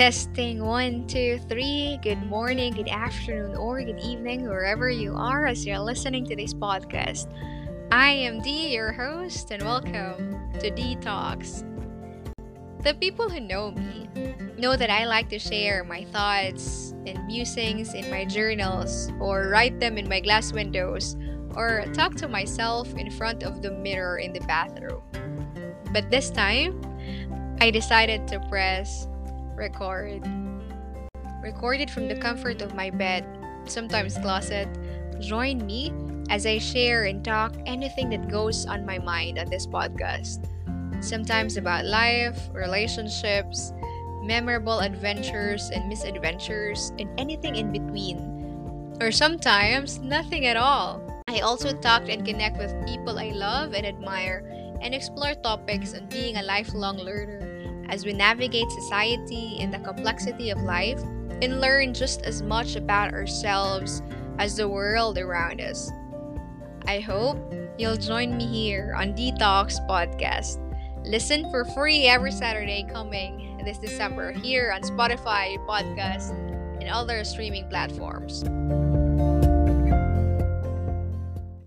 Testing one, two, three. Good morning, good afternoon, or good evening, wherever you are as you're listening to this podcast. I am Dee, your host, and welcome to Dee Talks. The people who know me know that I like to share my thoughts and musings in my journals, or write them in my glass windows, or talk to myself in front of the mirror in the bathroom. But this time, I decided to press record. Recorded from the comfort of my bed, sometimes closet. Join me as I share and talk anything that goes on my mind on this podcast. Sometimes about life, relationships, memorable adventures and misadventures, and anything in between. Or sometimes nothing at all. I also talk and connect with people I love and admire and explore topics on being a lifelong learner as we navigate society and the complexity of life and learn just as much about ourselves as the world around us. I hope you'll join me here on Dee Talks Podcast. Listen for free every Saturday coming this December here on Spotify, podcast, and other streaming platforms.